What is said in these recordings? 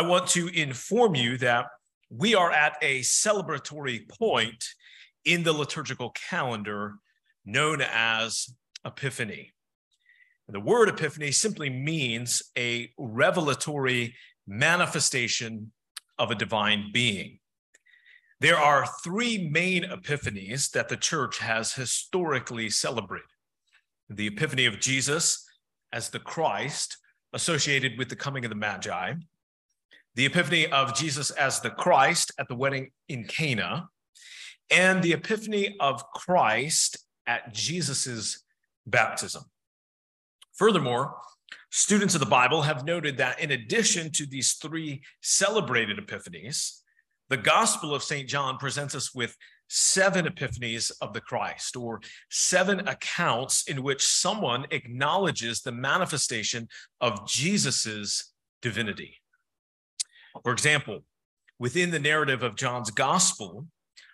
I want to inform you that we are at a celebratory point in the liturgical calendar known as Epiphany. And the word Epiphany simply means a revelatory manifestation of a divine being. There are three main epiphanies that the church has historically celebrated the Epiphany of Jesus as the Christ, associated with the coming of the Magi, the Epiphany of Jesus as the Christ at the wedding in Cana, and the Epiphany of Christ at Jesus's baptism. Furthermore, students of the Bible have noted that in addition to these three celebrated epiphanies, the Gospel of St. John presents us with seven epiphanies of the Christ, or seven accounts in which someone acknowledges the manifestation of Jesus's divinity. For example, within the narrative of John's Gospel,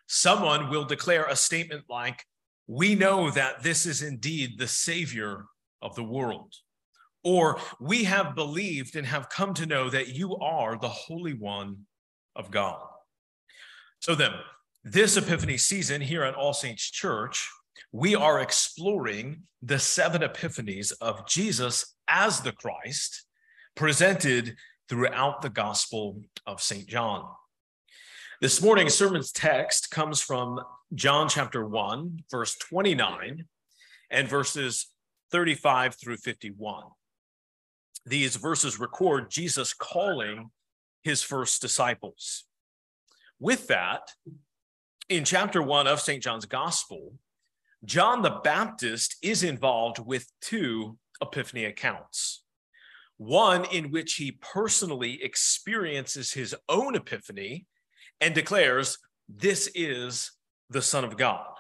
someone will declare a statement like, We know that this is indeed the Savior of the world. Or we have believed and have come to know that you are the Holy One of God. So then, this Epiphany season here at All Saints Church, we are exploring the seven epiphanies of Jesus as the Christ presented throughout the Gospel of St. John. This morning's sermon's text comes from John chapter 1, verse 29, and verses 35 through 51. These verses record Jesus calling his first disciples. With that, in chapter 1 of St. John's Gospel, John the Baptist is involved with two epiphany accounts one in which he personally experiences his own epiphany and declares, This is the Son of God.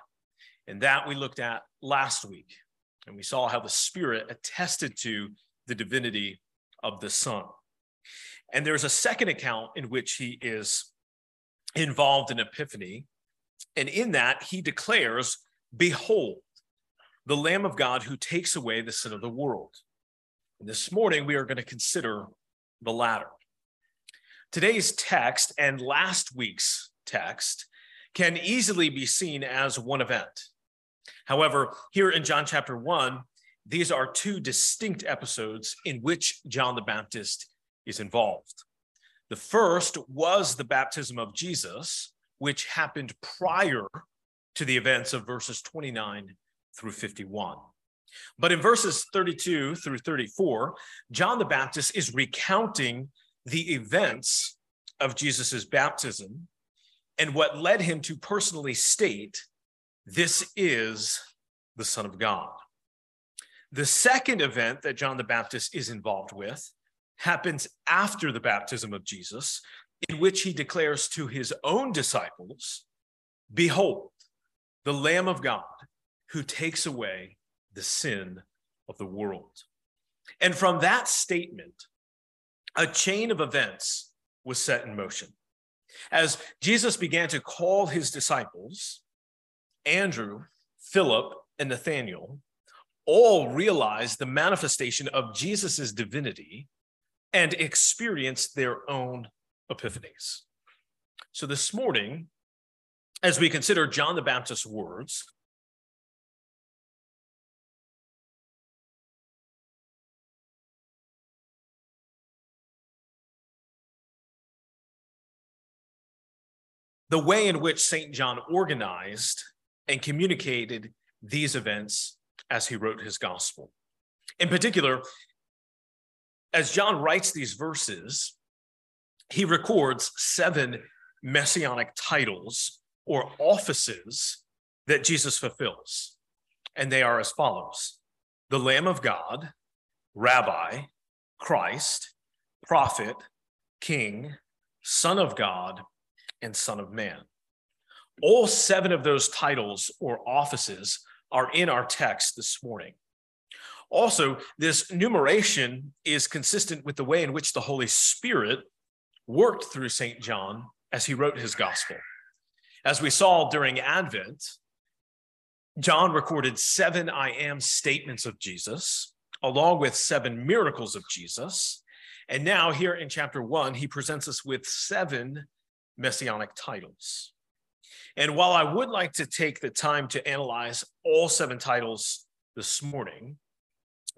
And that we looked at last week. And we saw how the Spirit attested to the divinity of the Son. And there's a second account in which he is involved in epiphany. And in that, he declares, Behold, the Lamb of God who takes away the sin of the world. This morning, we are going to consider the latter. Today's text and last week's text can easily be seen as one event. However, here in John chapter 1, these are two distinct episodes in which John the Baptist is involved. The first was the baptism of Jesus, which happened prior to the events of verses 29 through 51. But in verses 32 through 34, John the Baptist is recounting the events of Jesus' baptism and what led him to personally state, This is the Son of God. The second event that John the Baptist is involved with happens after the baptism of Jesus, in which he declares to his own disciples, Behold, the Lamb of God who takes away the sin of the world. And from that statement, a chain of events was set in motion. As Jesus began to call his disciples, Andrew, Philip, and Nathanael all realized the manifestation of Jesus' divinity and experienced their own epiphanies. So this morning, as we consider John the Baptist's words, the way in which St. John organized and communicated these events as he wrote his gospel. In particular, as John writes these verses, he records seven messianic titles or offices that Jesus fulfills. And they are as follows the Lamb of God, Rabbi, Christ, Prophet, King, Son of God, and Son of Man. All seven of those titles or offices are in our text this morning. Also, this numeration is consistent with the way in which the Holy Spirit worked through St. John as he wrote his gospel. As we saw during Advent, John recorded seven I am statements of Jesus, along with seven miracles of Jesus. And now, here in chapter one, he presents us with seven messianic titles. And while I would like to take the time to analyze all seven titles this morning,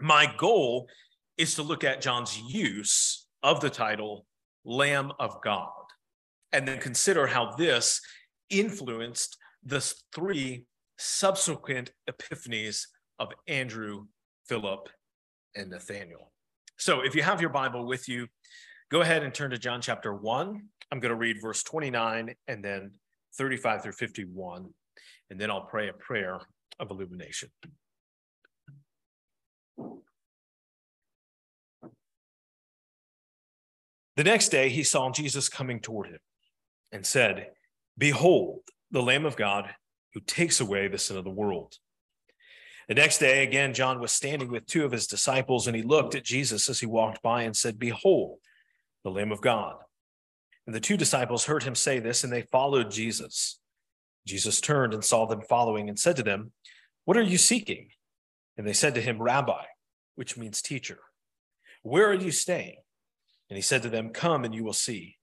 my goal is to look at John's use of the title Lamb of God and then consider how this influenced the three subsequent epiphanies of Andrew, Philip, and Nathanael. So if you have your Bible with you, go ahead and turn to John chapter 1. I'm going to read verse 29 and then 35 through 51, and then I'll pray a prayer of illumination. The next day, he saw Jesus coming toward him and said, Behold, the Lamb of God who takes away the sin of the world. The next day, again, John was standing with two of his disciples, and he looked at Jesus as he walked by and said, Behold, the Lamb of God. And the two disciples heard him say this, and they followed Jesus. Jesus turned and saw them following and said to them, What are you seeking? And they said to him, Rabbi, which means teacher, where are you staying? And he said to them, Come and you will see.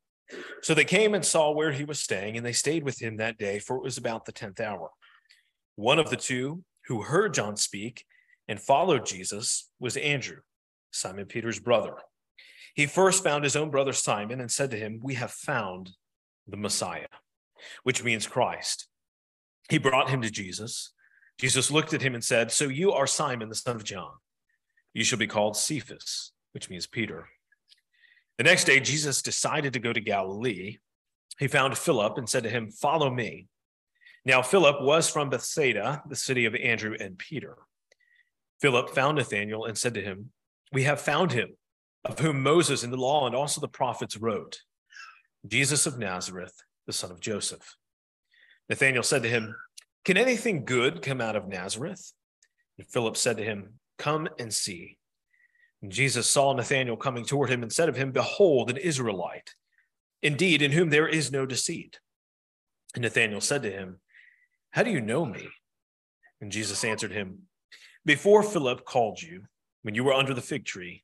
So they came and saw where he was staying, and they stayed with him that day, for it was about the tenth hour. One of the two who heard John speak and followed Jesus was Andrew, Simon Peter's brother. He first found his own brother Simon and said to him, We have found the Messiah, which means Christ. He brought him to Jesus. Jesus looked at him and said, So you are Simon, the son of John. You shall be called Cephas, which means Peter. The next day, Jesus decided to go to Galilee. He found Philip and said to him, Follow me. Now, Philip was from Bethsaida, the city of Andrew and Peter. Philip found Nathanael and said to him, We have found him, of whom Moses in the law and also the prophets wrote, Jesus of Nazareth, the son of Joseph. Nathanael said to him, Can anything good come out of Nazareth? And Philip said to him, Come and see. And Jesus saw Nathanael coming toward him and said of him, Behold, an Israelite, indeed, in whom there is no deceit. And Nathanael said to him, How do you know me? And Jesus answered him, Before Philip called you, when you were under the fig tree,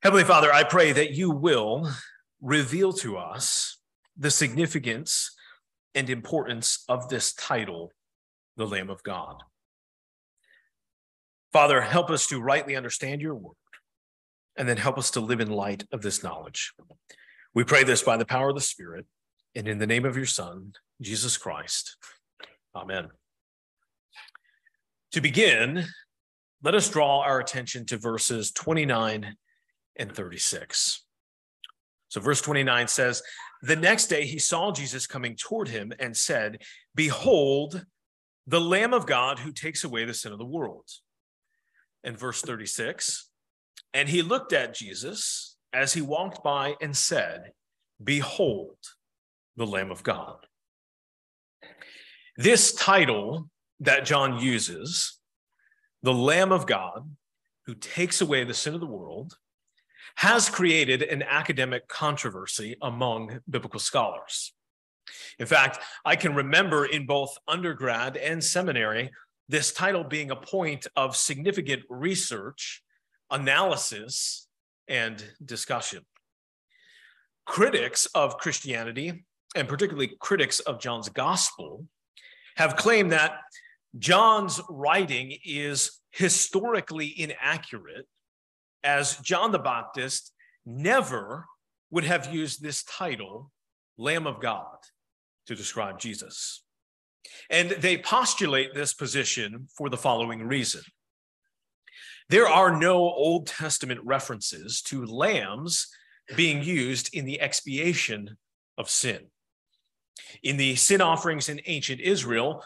Heavenly Father, I pray that you will reveal to us the significance and importance of this title, the Lamb of God. Father, help us to rightly understand your word and then help us to live in light of this knowledge. We pray this by the power of the Spirit and in the name of your Son, Jesus Christ. Amen. To begin, let us draw our attention to verses 29 and 36. So, verse 29 says, The next day he saw Jesus coming toward him and said, Behold, the Lamb of God who takes away the sin of the world. And verse 36 and he looked at Jesus as he walked by and said, Behold, the Lamb of God. This title that John uses, the Lamb of God, who takes away the sin of the world, has created an academic controversy among biblical scholars. In fact, I can remember in both undergrad and seminary this title being a point of significant research analysis and discussion. Critics of Christianity, and particularly critics of John's gospel, have claimed that John's writing is historically inaccurate, as John the Baptist never would have used this title, Lamb of God, to describe Jesus. And they postulate this position for the following reason. There are no Old Testament references to lambs being used in the expiation of sin. In the sin offerings in ancient Israel,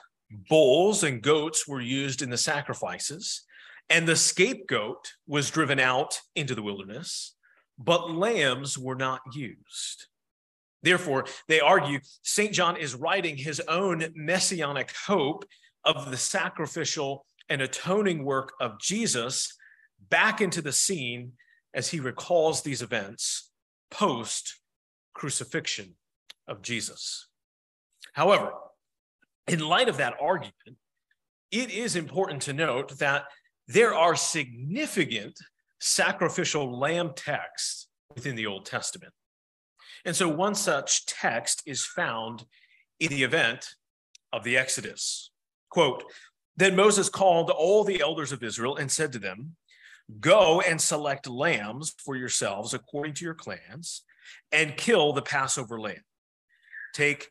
bulls and goats were used in the sacrifices, and the scapegoat was driven out into the wilderness. but lambs were not used. Therefore, they argue St. John is writing his own messianic hope of the sacrificial and atoning work of Jesus back into the scene as he recalls these events post crucifixion of Jesus. However, in light of that argument, it is important to note that there are significant sacrificial lamb texts within the Old Testament. And so one such text is found in the event of the Exodus. Quote, then Moses called all the elders of Israel and said to them, Go and select lambs for yourselves according to your clans and kill the Passover lamb. Take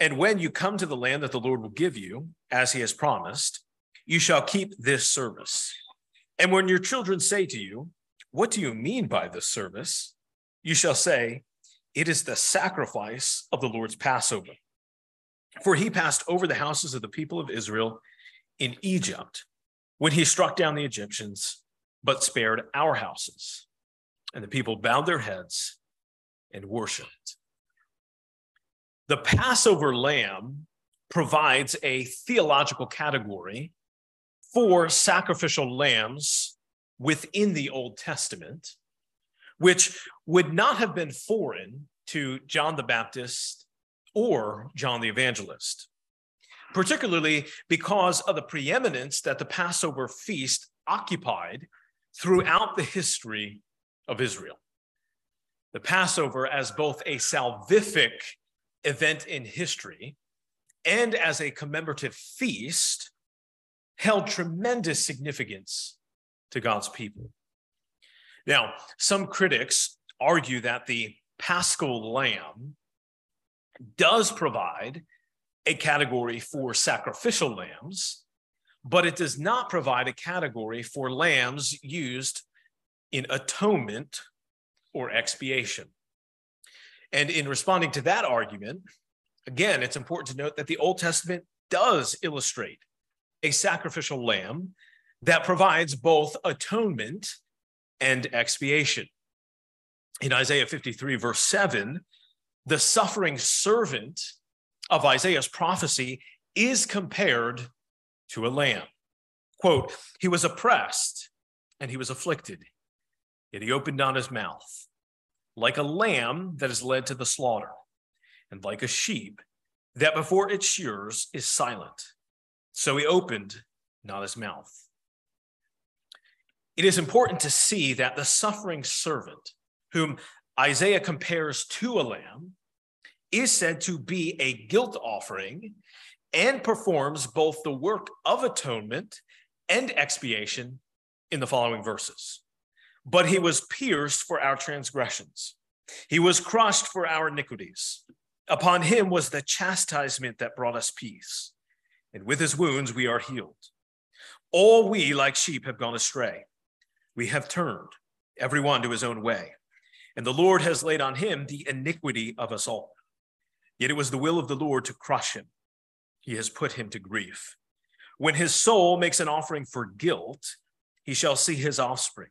And when you come to the land that the Lord will give you, as he has promised, you shall keep this service. And when your children say to you, What do you mean by this service? You shall say, It is the sacrifice of the Lord's Passover. For he passed over the houses of the people of Israel in Egypt when he struck down the Egyptians, but spared our houses. And the people bowed their heads and worshiped. The Passover lamb provides a theological category for sacrificial lambs within the Old Testament, which would not have been foreign to John the Baptist or John the Evangelist, particularly because of the preeminence that the Passover feast occupied throughout the history of Israel. The Passover, as both a salvific event in history and as a commemorative feast, held tremendous significance to God's people. Now, some critics argue that the paschal lamb does provide a category for sacrificial lambs, but it does not provide a category for lambs used in atonement or expiation. And in responding to that argument, again, it's important to note that the Old Testament does illustrate a sacrificial lamb that provides both atonement and expiation. In Isaiah 53, verse 7, the suffering servant of Isaiah's prophecy is compared to a lamb. Quote, he was oppressed and he was afflicted, yet he opened not his mouth, like a lamb that is led to the slaughter, and like a sheep that before its shears is silent. So he opened not his mouth. It is important to see that the suffering servant, whom Isaiah compares to a lamb, is said to be a guilt offering and performs both the work of atonement and expiation in the following verses. But he was pierced for our transgressions, he was crushed for our iniquities. Upon him was the chastisement that brought us peace, and with his wounds we are healed. All we, like sheep, have gone astray. We have turned, every one to his own way, and the Lord has laid on him the iniquity of us all. Yet it was the will of the Lord to crush him. He has put him to grief. When his soul makes an offering for guilt, he shall see his offspring.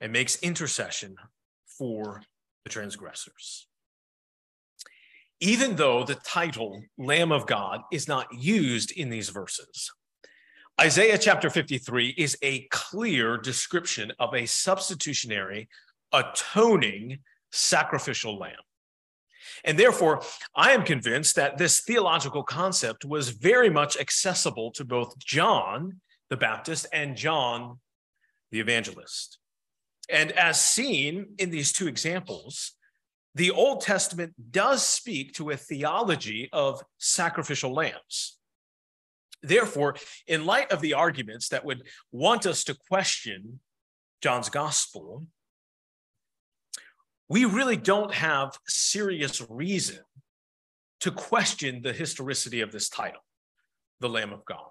and makes intercession for the transgressors. Even though the title Lamb of God is not used in these verses, Isaiah chapter 53 is a clear description of a substitutionary, atoning sacrificial lamb. And therefore, I am convinced that this theological concept was very much accessible to both John the Baptist and John the Evangelist. And as seen in these two examples, the Old Testament does speak to a theology of sacrificial lambs. Therefore, in light of the arguments that would want us to question John's gospel, we really don't have serious reason to question the historicity of this title, the Lamb of God.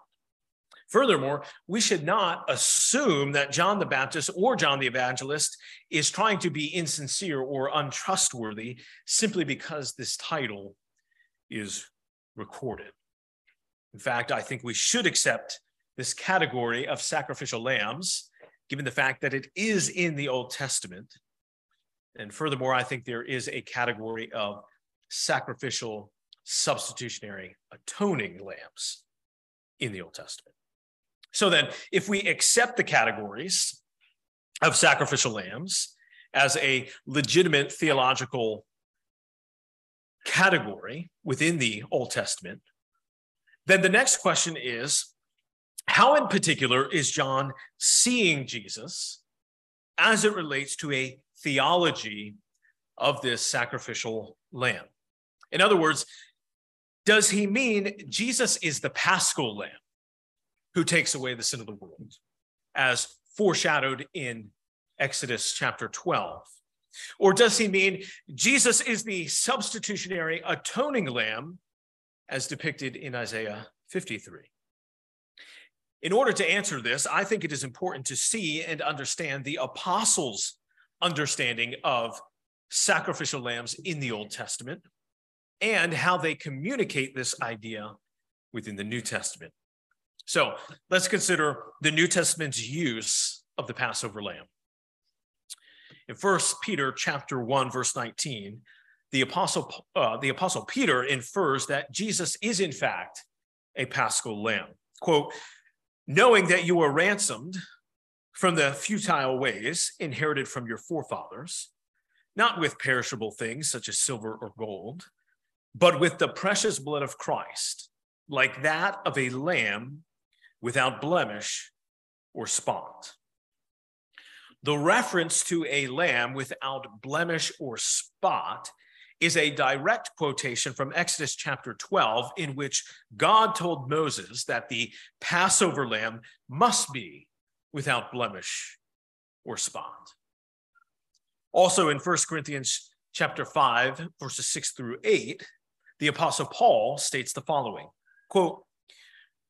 Furthermore, we should not assume that John the Baptist or John the Evangelist is trying to be insincere or untrustworthy simply because this title is recorded. In fact, I think we should accept this category of sacrificial lambs, given the fact that it is in the Old Testament. And furthermore, I think there is a category of sacrificial, substitutionary, atoning lambs in the Old Testament. So then, if we accept the categories of sacrificial lambs as a legitimate theological category within the Old Testament, then the next question is how, in particular, is John seeing Jesus as it relates to a theology of this sacrificial lamb? In other words, does he mean Jesus is the paschal lamb? Who takes away the sin of the world, as foreshadowed in Exodus chapter 12? Or does he mean Jesus is the substitutionary atoning lamb as depicted in Isaiah 53? In order to answer this, I think it is important to see and understand the apostles' understanding of sacrificial lambs in the Old Testament and how they communicate this idea within the New Testament. So let's consider the New Testament's use of the Passover lamb. In First Peter chapter 1, verse 19, the apostle, uh, the apostle Peter infers that Jesus is in fact a paschal lamb. Quote, knowing that you were ransomed from the futile ways inherited from your forefathers, not with perishable things such as silver or gold, but with the precious blood of Christ, like that of a lamb without blemish or spot. The reference to a lamb without blemish or spot is a direct quotation from Exodus chapter 12, in which God told Moses that the Passover lamb must be without blemish or spot. Also in 1 Corinthians chapter 5, verses 6 through 8, the apostle Paul states the following quote,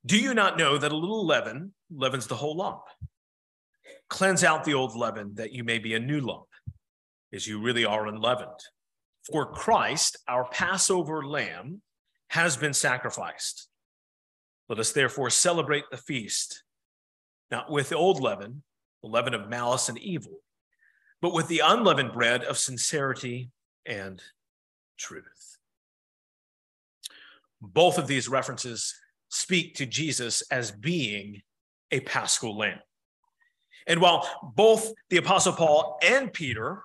do you not know that a little leaven leavens the whole lump? Cleanse out the old leaven that you may be a new lump, as you really are unleavened. For Christ, our Passover lamb, has been sacrificed. Let us therefore celebrate the feast, not with the old leaven, the leaven of malice and evil, but with the unleavened bread of sincerity and truth. Both of these references speak to Jesus as being a paschal lamb. And while both the Apostle Paul and Peter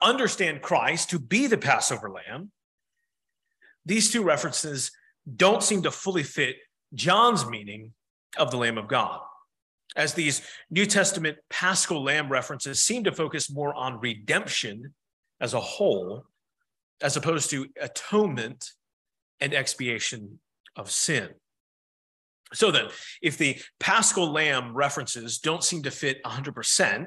understand Christ to be the Passover lamb, these two references don't seem to fully fit John's meaning of the Lamb of God, as these New Testament paschal lamb references seem to focus more on redemption as a whole, as opposed to atonement and expiation of sin. So then, if the paschal lamb references don't seem to fit 100%,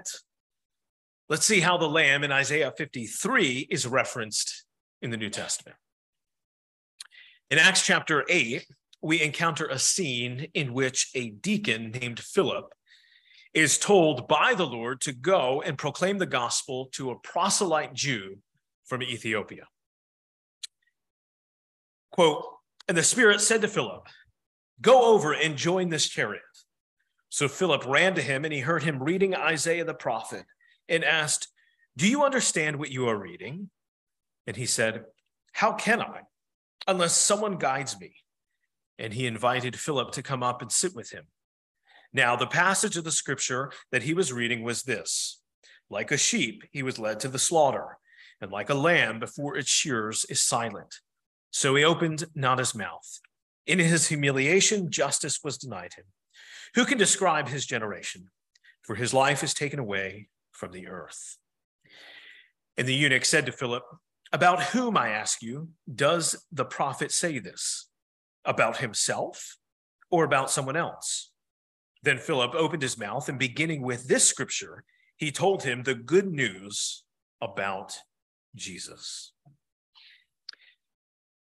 let's see how the lamb in Isaiah 53 is referenced in the New Testament. In Acts chapter 8, we encounter a scene in which a deacon named Philip is told by the Lord to go and proclaim the gospel to a proselyte Jew from Ethiopia. Quote, and the Spirit said to Philip, Go over and join this chariot. So Philip ran to him and he heard him reading Isaiah the prophet and asked, Do you understand what you are reading? And he said, How can I, unless someone guides me? And he invited Philip to come up and sit with him. Now, the passage of the scripture that he was reading was this Like a sheep, he was led to the slaughter, and like a lamb before its shears is silent. So he opened not his mouth. In his humiliation, justice was denied him. Who can describe his generation? For his life is taken away from the earth. And the eunuch said to Philip, About whom, I ask you, does the prophet say this? About himself or about someone else? Then Philip opened his mouth, and beginning with this scripture, he told him the good news about Jesus.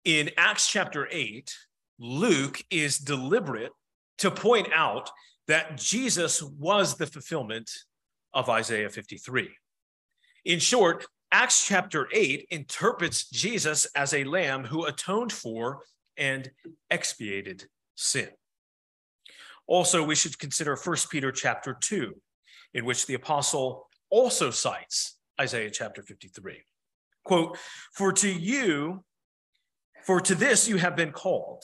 In Acts chapter 8, Luke is deliberate to point out that Jesus was the fulfillment of Isaiah 53. In short, Acts chapter 8 interprets Jesus as a lamb who atoned for and expiated sin. Also, we should consider 1 Peter chapter 2, in which the apostle also cites Isaiah chapter 53. Quote, For to you, for to this you have been called,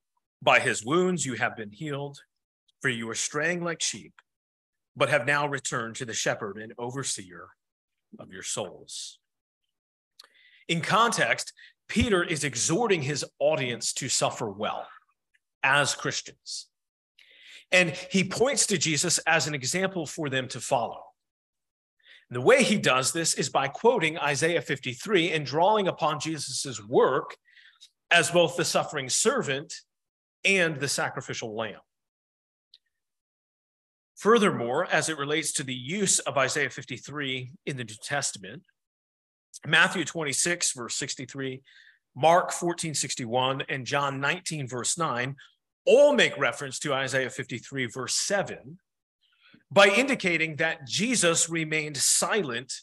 By his wounds you have been healed, for you were straying like sheep, but have now returned to the shepherd and overseer of your souls. In context, Peter is exhorting his audience to suffer well as Christians. And he points to Jesus as an example for them to follow. And the way he does this is by quoting Isaiah 53 and drawing upon Jesus' work as both the suffering servant and the sacrificial lamb. Furthermore, as it relates to the use of Isaiah 53 in the New Testament, Matthew 26, verse 63, Mark 14, 61, and John 19, verse 9 all make reference to Isaiah 53, verse 7, by indicating that Jesus remained silent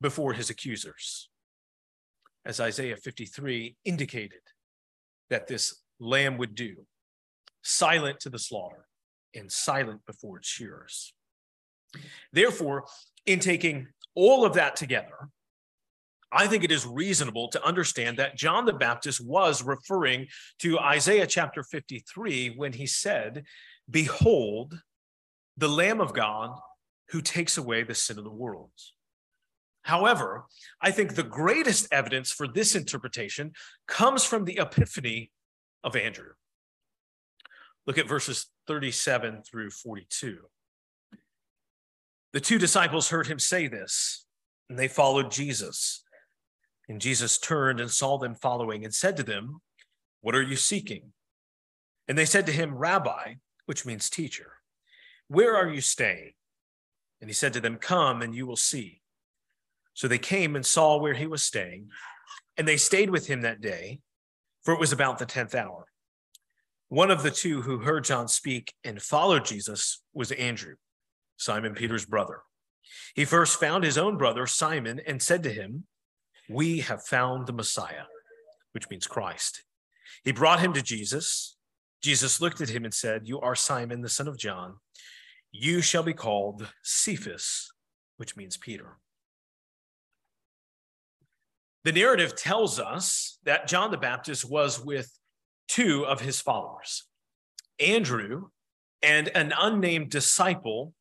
before his accusers, as Isaiah 53 indicated that this lamb would do, silent to the slaughter and silent before its shearers. Therefore, in taking all of that together, I think it is reasonable to understand that John the Baptist was referring to Isaiah chapter 53 when he said, Behold, the Lamb of God who takes away the sin of the world. However, I think the greatest evidence for this interpretation comes from the epiphany of Andrew. Look at verses 37 through 42. The two disciples heard him say this, and they followed Jesus. And Jesus turned and saw them following and said to them, What are you seeking? And they said to him, Rabbi, which means teacher, where are you staying? And he said to them, Come and you will see. So they came and saw where he was staying, and they stayed with him that day, for it was about the tenth hour. One of the two who heard John speak and followed Jesus was Andrew, Simon Peter's brother. He first found his own brother, Simon, and said to him, we have found the Messiah, which means Christ. He brought him to Jesus. Jesus looked at him and said, You are Simon, the son of John. You shall be called Cephas, which means Peter. The narrative tells us that John the Baptist was with two of his followers, Andrew and an unnamed disciple,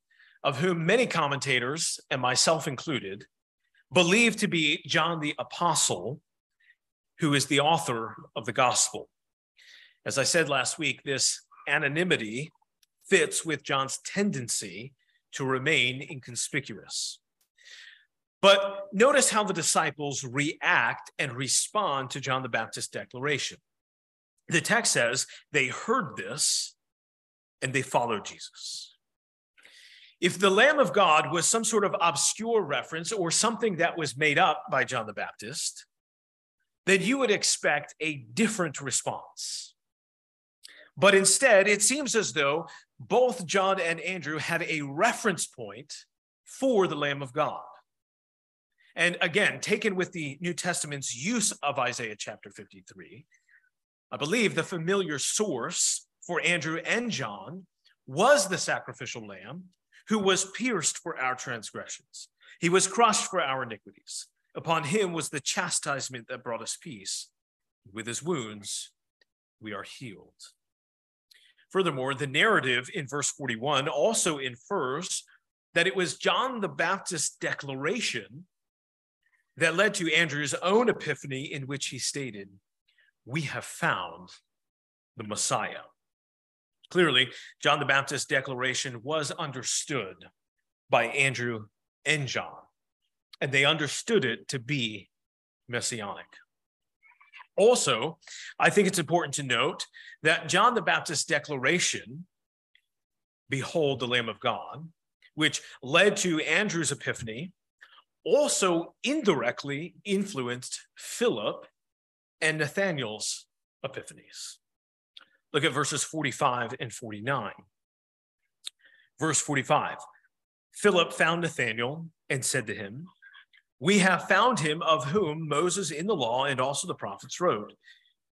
of whom many commentators, and myself included, believed to be John the Apostle, who is the author of the gospel. As I said last week, this anonymity fits with John's tendency to remain inconspicuous. But notice how the disciples react and respond to John the Baptist's declaration. The text says they heard this and they followed Jesus. If the Lamb of God was some sort of obscure reference or something that was made up by John the Baptist, then you would expect a different response. But instead, it seems as though both John and Andrew had a reference point for the Lamb of God. And again, taken with the New Testament's use of Isaiah chapter 53, I believe the familiar source for Andrew and John was the sacrificial lamb who was pierced for our transgressions. He was crushed for our iniquities. Upon him was the chastisement that brought us peace. With his wounds, we are healed. Furthermore, the narrative in verse 41 also infers that it was John the Baptist's declaration that led to Andrew's own epiphany, in which he stated, We have found the Messiah. Clearly, John the Baptist's declaration was understood by Andrew and John, and they understood it to be messianic. Also, I think it's important to note that John the Baptist's declaration, Behold the Lamb of God, which led to Andrew's epiphany, also indirectly influenced Philip and Nathanael's epiphanies. Look at verses 45 and 49. Verse 45 Philip found Nathanael and said to him, We have found him of whom Moses in the law and also the prophets wrote,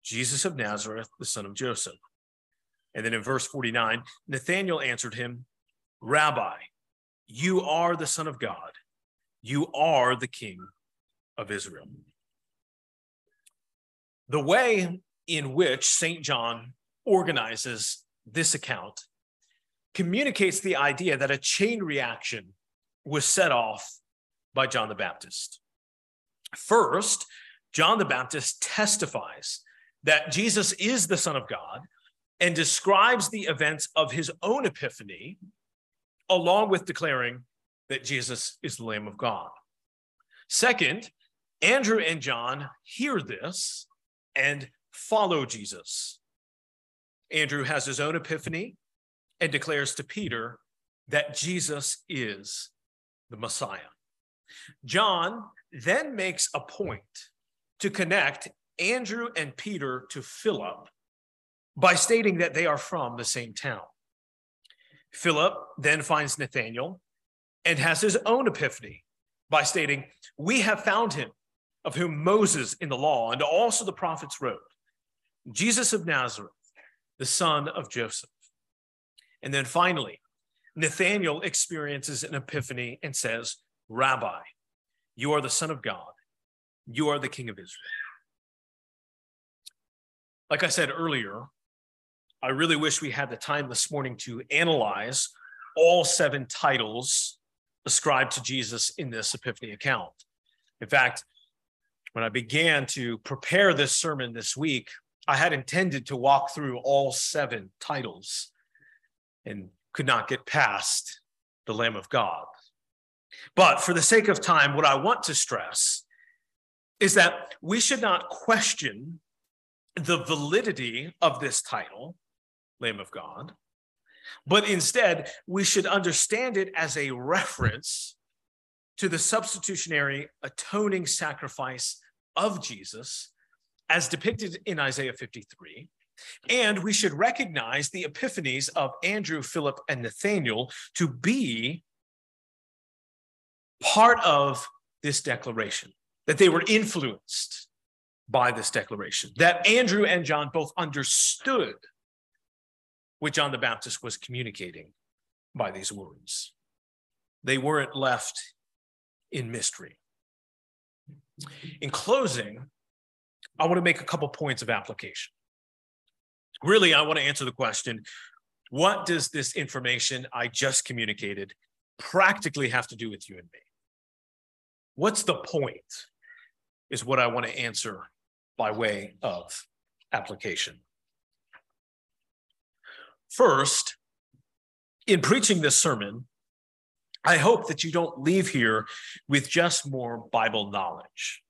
Jesus of Nazareth, the son of Joseph. And then in verse 49, Nathanael answered him, Rabbi, you are the Son of God, you are the King of Israel. The way in which St. John organizes this account communicates the idea that a chain reaction was set off by John the Baptist. First, John the Baptist testifies that Jesus is the Son of God and describes the events of his own epiphany, along with declaring that Jesus is the Lamb of God. Second, Andrew and John hear this and follow Jesus. Andrew has his own epiphany and declares to Peter that Jesus is the Messiah. John then makes a point to connect Andrew and Peter to Philip by stating that they are from the same town. Philip then finds Nathanael and has his own epiphany by stating, We have found him, of whom Moses in the law and also the prophets wrote, Jesus of Nazareth, the son of Joseph. And then finally, Nathanael experiences an epiphany and says, Rabbi, you are the Son of God, you are the King of Israel. Like I said earlier, I really wish we had the time this morning to analyze all seven titles ascribed to Jesus in this Epiphany account. In fact, when I began to prepare this sermon this week, I had intended to walk through all seven titles and could not get past the Lamb of God. But for the sake of time, what I want to stress is that we should not question the validity of this title, Lamb of God, but instead we should understand it as a reference to the substitutionary atoning sacrifice of Jesus as depicted in Isaiah 53. And we should recognize the epiphanies of Andrew, Philip, and Nathanael to be part of this declaration, that they were influenced by this declaration, that Andrew and John both understood what John the Baptist was communicating by these words. They weren't left in mystery. In closing, I want to make a couple points of application. Really, I want to answer the question what does this information I just communicated practically have to do with you and me? What's the point? Is what I want to answer by way of application. First, in preaching this sermon, I hope that you don't leave here with just more Bible knowledge.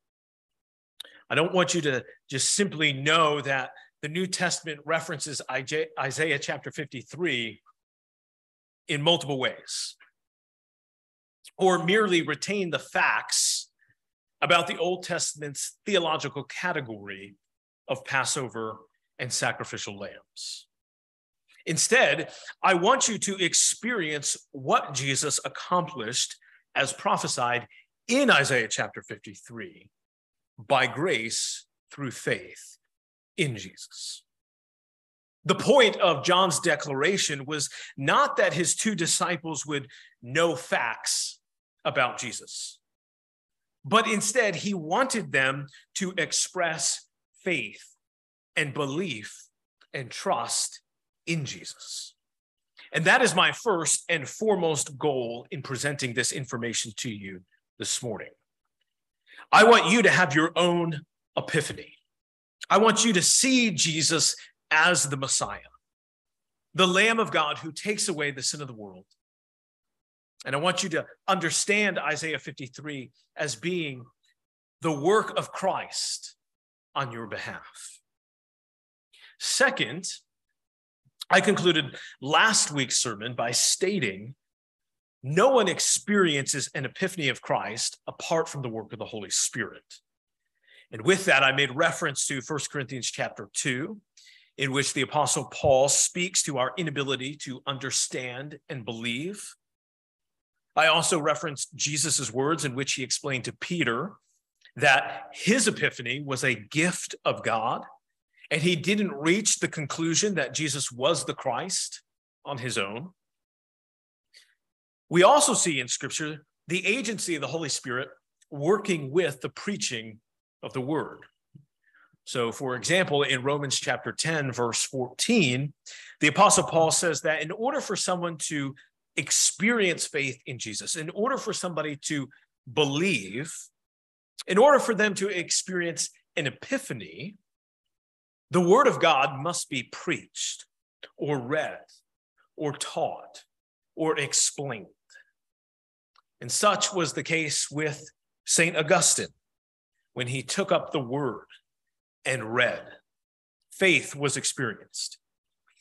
I don't want you to just simply know that the New Testament references Isaiah chapter 53 in multiple ways, or merely retain the facts about the Old Testament's theological category of Passover and sacrificial lambs. Instead, I want you to experience what Jesus accomplished as prophesied in Isaiah chapter 53 by grace through faith in Jesus. The point of John's declaration was not that his two disciples would know facts about Jesus, but instead he wanted them to express faith and belief and trust in Jesus. And that is my first and foremost goal in presenting this information to you this morning. I want you to have your own epiphany. I want you to see Jesus as the Messiah, the Lamb of God who takes away the sin of the world. And I want you to understand Isaiah 53 as being the work of Christ on your behalf. Second, I concluded last week's sermon by stating no one experiences an epiphany of Christ apart from the work of the Holy Spirit. And with that, I made reference to 1 Corinthians chapter 2, in which the Apostle Paul speaks to our inability to understand and believe. I also referenced Jesus' words in which he explained to Peter that his epiphany was a gift of God and he didn't reach the conclusion that Jesus was the Christ on his own. We also see in Scripture the agency of the Holy Spirit working with the preaching of the word. So, for example, in Romans chapter 10, verse 14, the Apostle Paul says that in order for someone to experience faith in Jesus, in order for somebody to believe, in order for them to experience an epiphany, the word of God must be preached or read or taught or explained. And such was the case with St. Augustine when he took up the word and read. Faith was experienced.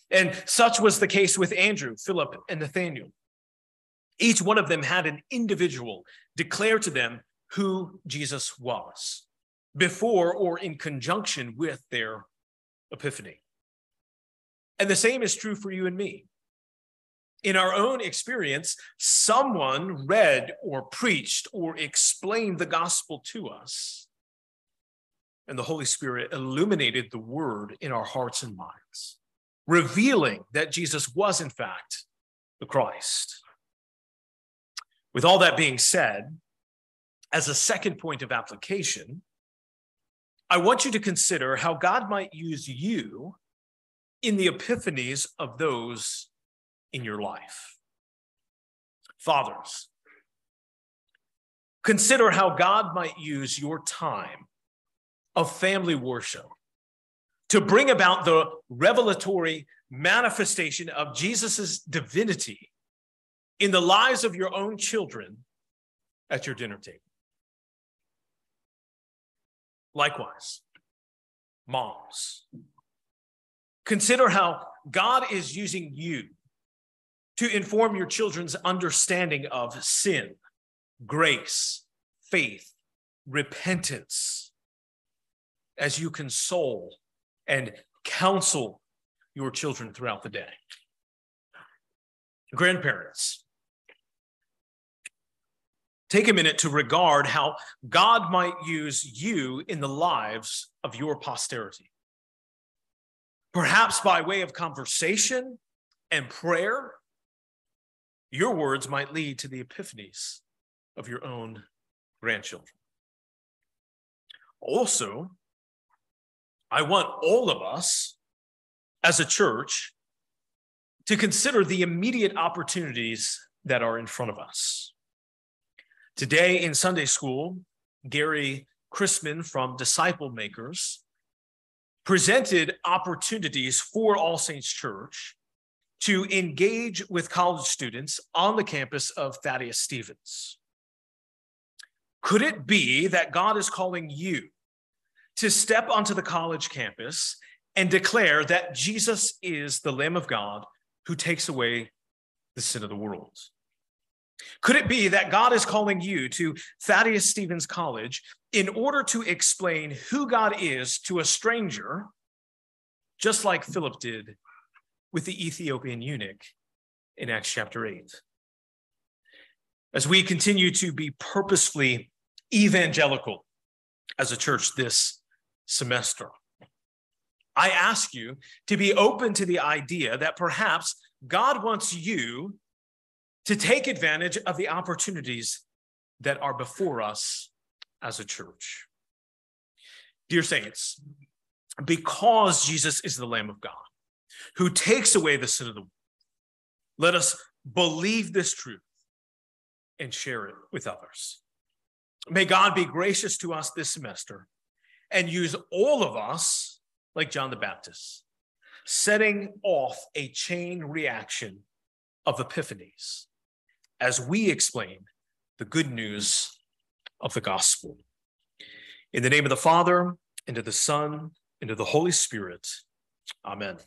And such was the case with Andrew, Philip, and Nathanael. Each one of them had an individual declare to them who Jesus was before or in conjunction with their epiphany. And the same is true for you and me. In our own experience, someone read or preached or explained the gospel to us, and the Holy Spirit illuminated the word in our hearts and minds, revealing that Jesus was, in fact, the Christ. With all that being said, as a second point of application, I want you to consider how God might use you in the epiphanies of those in your life. Fathers, consider how God might use your time of family worship to bring about the revelatory manifestation of Jesus' divinity in the lives of your own children at your dinner table. Likewise, moms, consider how God is using you to inform your children's understanding of sin, grace, faith, repentance, as you console and counsel your children throughout the day. Grandparents, take a minute to regard how God might use you in the lives of your posterity. Perhaps by way of conversation and prayer, your words might lead to the epiphanies of your own grandchildren. Also, I want all of us as a church to consider the immediate opportunities that are in front of us. Today in Sunday school, Gary Chrisman from Disciple Makers presented opportunities for All Saints Church to engage with college students on the campus of Thaddeus Stevens. Could it be that God is calling you to step onto the college campus and declare that Jesus is the Lamb of God who takes away the sin of the world? Could it be that God is calling you to Thaddeus Stevens College in order to explain who God is to a stranger, just like Philip did with the Ethiopian eunuch in Acts chapter 8. As we continue to be purposefully evangelical as a church this semester, I ask you to be open to the idea that perhaps God wants you to take advantage of the opportunities that are before us as a church. Dear saints, because Jesus is the Lamb of God who takes away the sin of the world, let us believe this truth and share it with others. May God be gracious to us this semester and use all of us, like John the Baptist, setting off a chain reaction of epiphanies as we explain the good news of the gospel. In the name of the Father, and of the Son, and of the Holy Spirit. Amen.